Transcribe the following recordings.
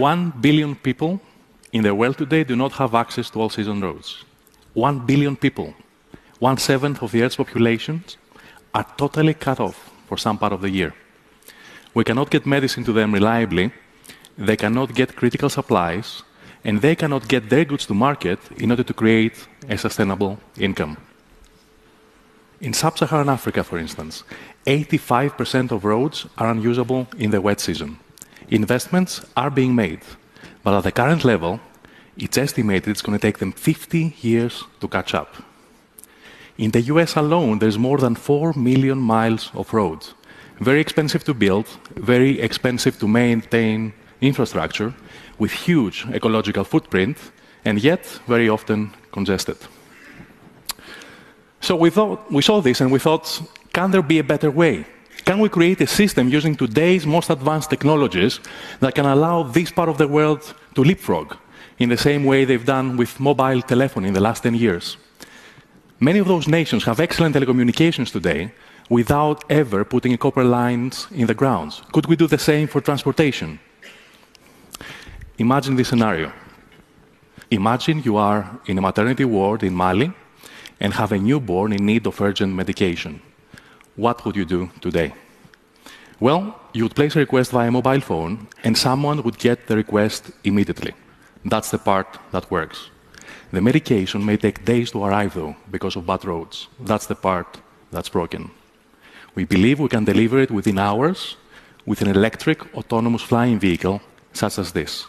1 billion people in the world today do not have access to all-season roads. 1 billion people, one-seventh of the Earth's population, are totally cut off for some part of the year. We cannot get medicine to them reliably, they cannot get critical supplies, and they cannot get their goods to market in order to create a sustainable income. In sub-Saharan Africa, for instance, 85% of roads are unusable in the wet season. Investments are being made, but at the current level, it's estimated it's going to take them 50 years to catch up. In the U.S. alone, there's more than 4 million miles of roads. Very expensive to build, very expensive to maintain infrastructure, with huge ecological footprint, and yet very often congested. So we thought, we saw this and we thought, can there be a better way? Can we create a system using today's most advanced technologies that can allow this part of the world to leapfrog in the same way they've done with mobile telephony in the last 10 years? Many of those nations have excellent telecommunications today without ever putting copper lines in the grounds. Could we do the same for transportation? Imagine this scenario. Imagine you are in a maternity ward in Mali and have a newborn in need of urgent medication. What would you do today? Well, you would place a request via mobile phone, and someone would get the request immediately. That's the part that works. The medication may take days to arrive, though, because of bad roads. That's the part that's broken. We believe we can deliver it within hours with an electric autonomous flying vehicle such as this.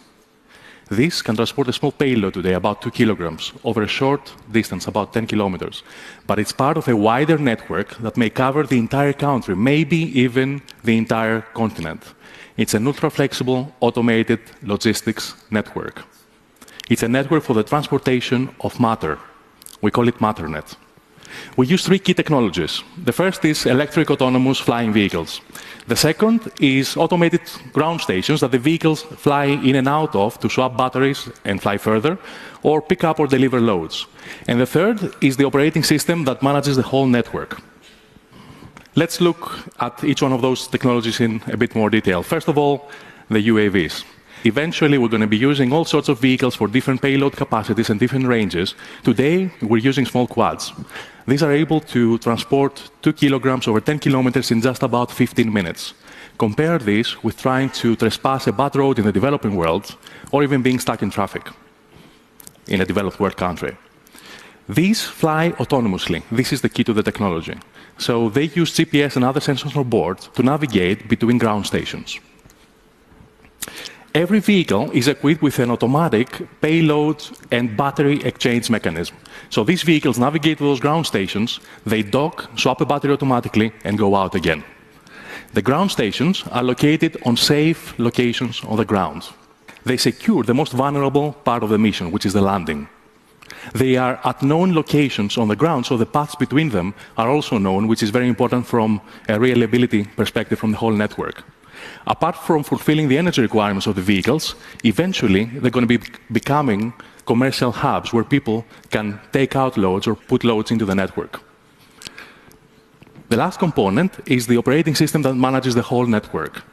This can transport a small payload today, about 2 kilograms, over a short distance, about 10 kilometers. But it's part of a wider network that may cover the entire country, maybe even the entire continent. It's an ultra-flexible, automated logistics network. It's a network for the transportation of matter. We call it Matternet. We use three key technologies. The first is electric autonomous flying vehicles. The second is automated ground stations that the vehicles fly in and out of to swap batteries and fly further, or pick up or deliver loads. And the third is the operating system that manages the whole network. Let's look at each one of those technologies in a bit more detail. First of all, the UAVs. Eventually, we're going to be using all sorts of vehicles for different payload capacities and different ranges. Today, we're using small quads. These are able to transport 2 kilograms over 10 kilometers in just about 15 minutes. Compare this with trying to trespass a bad road in the developing world, or even being stuck in traffic in a developed world country. These fly autonomously. This is the key to the technology. So they use GPS and other sensors on board to navigate between ground stations. Every vehicle is equipped with an automatic payload and battery exchange mechanism. So these vehicles navigate to those ground stations, they dock, swap a battery automatically, and go out again. The ground stations are located on safe locations on the ground. They secure the most vulnerable part of the mission, which is the landing. They are at known locations on the ground, so the paths between them are also known, which is very important from a reliability perspective from the whole network apart from fulfilling the energy requirements of the vehicles, eventually they're going to be becoming commercial hubs where people can take out loads or put loads into the network. The last component is the operating system that manages the whole network.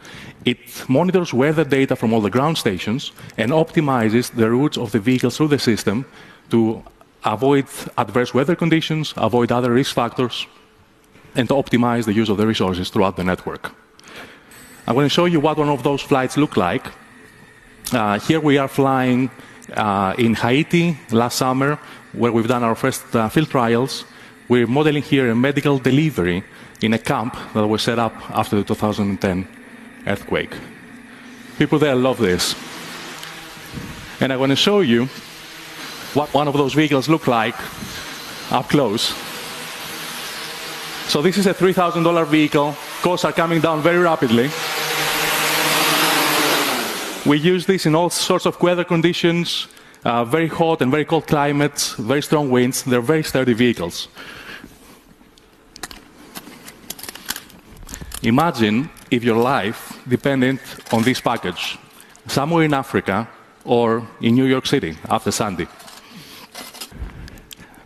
It monitors weather data from all the ground stations and optimizes the routes of the vehicles through the system to avoid adverse weather conditions, avoid other risk factors, and to optimize the use of the resources throughout the network. I'm going to show you what one of those flights look like. Uh, here we are flying uh, in Haiti last summer, where we've done our first uh, field trials. We're modeling here a medical delivery in a camp that was set up after the 2010 earthquake. People there love this. And I'm going to show you what one of those vehicles look like up close. So this is a $3,000 vehicle. Costs are coming down very rapidly. We use this in all sorts of weather conditions, uh, very hot and very cold climates, very strong winds. They're very sturdy vehicles. Imagine if your life depended on this package, somewhere in Africa or in New York City after Sandy.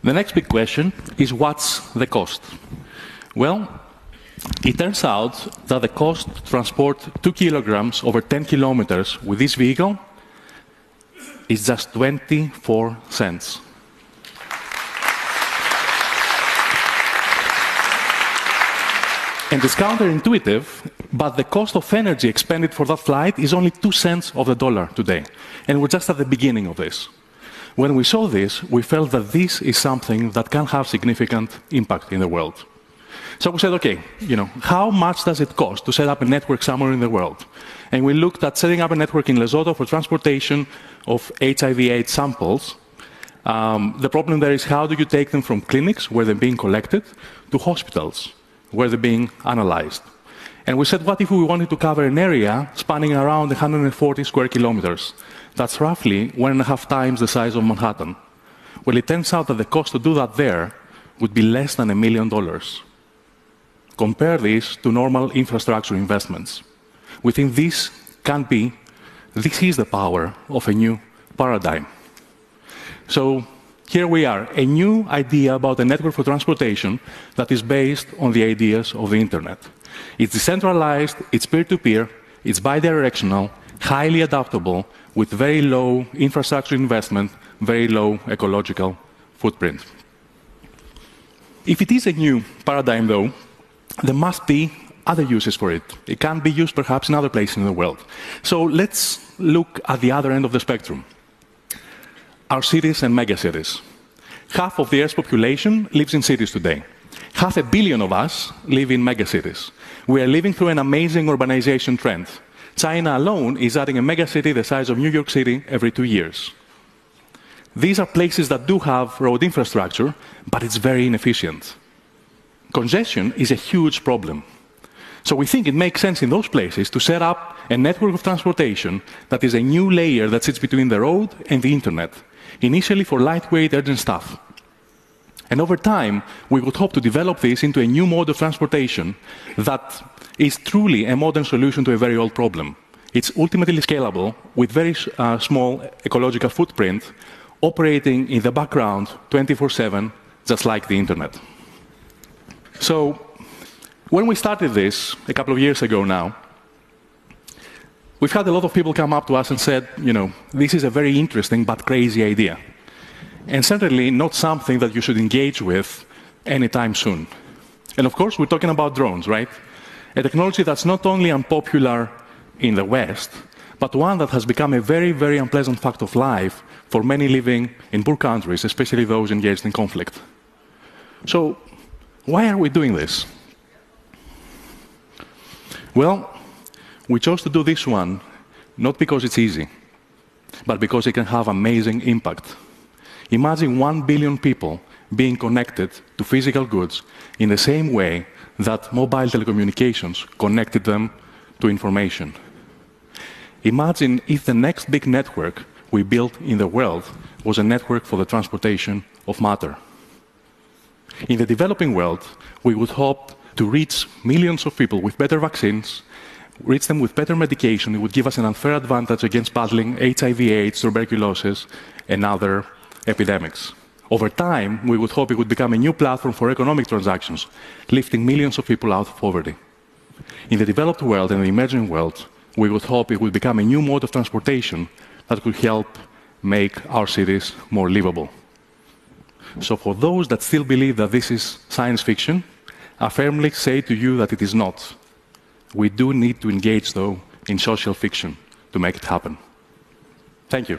The next big question is what's the cost? Well, it turns out that the cost to transport 2 kilograms over 10 kilometers with this vehicle is just 24 cents. And it's counterintuitive, but the cost of energy expended for that flight is only two cents of the dollar today. And we're just at the beginning of this. When we saw this, we felt that this is something that can have significant impact in the world. So we said, okay, you know, how much does it cost to set up a network somewhere in the world? And we looked at setting up a network in Lesotho for transportation of HIV/AIDS samples. Um, the problem there is how do you take them from clinics where they're being collected to hospitals where they're being analyzed. And we said, what if we wanted to cover an area spanning around 140 square kilometers? That's roughly one and a half times the size of Manhattan. Well, it turns out that the cost to do that there would be less than a million dollars. Compare this to normal infrastructure investments. We think this can be, this is the power of a new paradigm. So here we are, a new idea about a network for transportation that is based on the ideas of the internet. It's decentralized, it's peer-to-peer, it's bidirectional, highly adaptable, with very low infrastructure investment, very low ecological footprint. If it is a new paradigm, though, there must be other uses for it. It can be used perhaps in other places in the world. So let's look at the other end of the spectrum our cities and megacities. Half of the Earth's population lives in cities today. Half a billion of us live in megacities. We are living through an amazing urbanization trend. China alone is adding a megacity the size of New York City every two years. These are places that do have road infrastructure, but it's very inefficient. Congestion is a huge problem. So we think it makes sense in those places to set up a network of transportation that is a new layer that sits between the road and the internet initially for lightweight urgent stuff. And over time, we would hope to develop this into a new mode of transportation that is truly a modern solution to a very old problem. It's ultimately scalable with very uh, small ecological footprint, operating in the background 24 7, just like the internet. So, when we started this a couple of years ago now, We've had a lot of people come up to us and said, you know, this is a very interesting but crazy idea. And certainly not something that you should engage with anytime soon. And of course, we're talking about drones, right? A technology that's not only unpopular in the West, but one that has become a very, very unpleasant fact of life for many living in poor countries, especially those engaged in conflict. So, why are we doing this? Well, we chose to do this one not because it's easy, but because it can have amazing impact. Imagine 1 billion people being connected to physical goods in the same way that mobile telecommunications connected them to information. Imagine if the next big network we built in the world was a network for the transportation of matter. In the developing world, we would hope to reach millions of people with better vaccines, reach them with better medication, it would give us an unfair advantage against battling HIV, AIDS, tuberculosis, and other epidemics. Over time, we would hope it would become a new platform for economic transactions, lifting millions of people out of poverty. In the developed world and the emerging world, we would hope it would become a new mode of transportation that could help make our cities more livable. So, for those that still believe that this is science fiction, I firmly say to you that it is not. We do need to engage, though, in social fiction to make it happen. Thank you.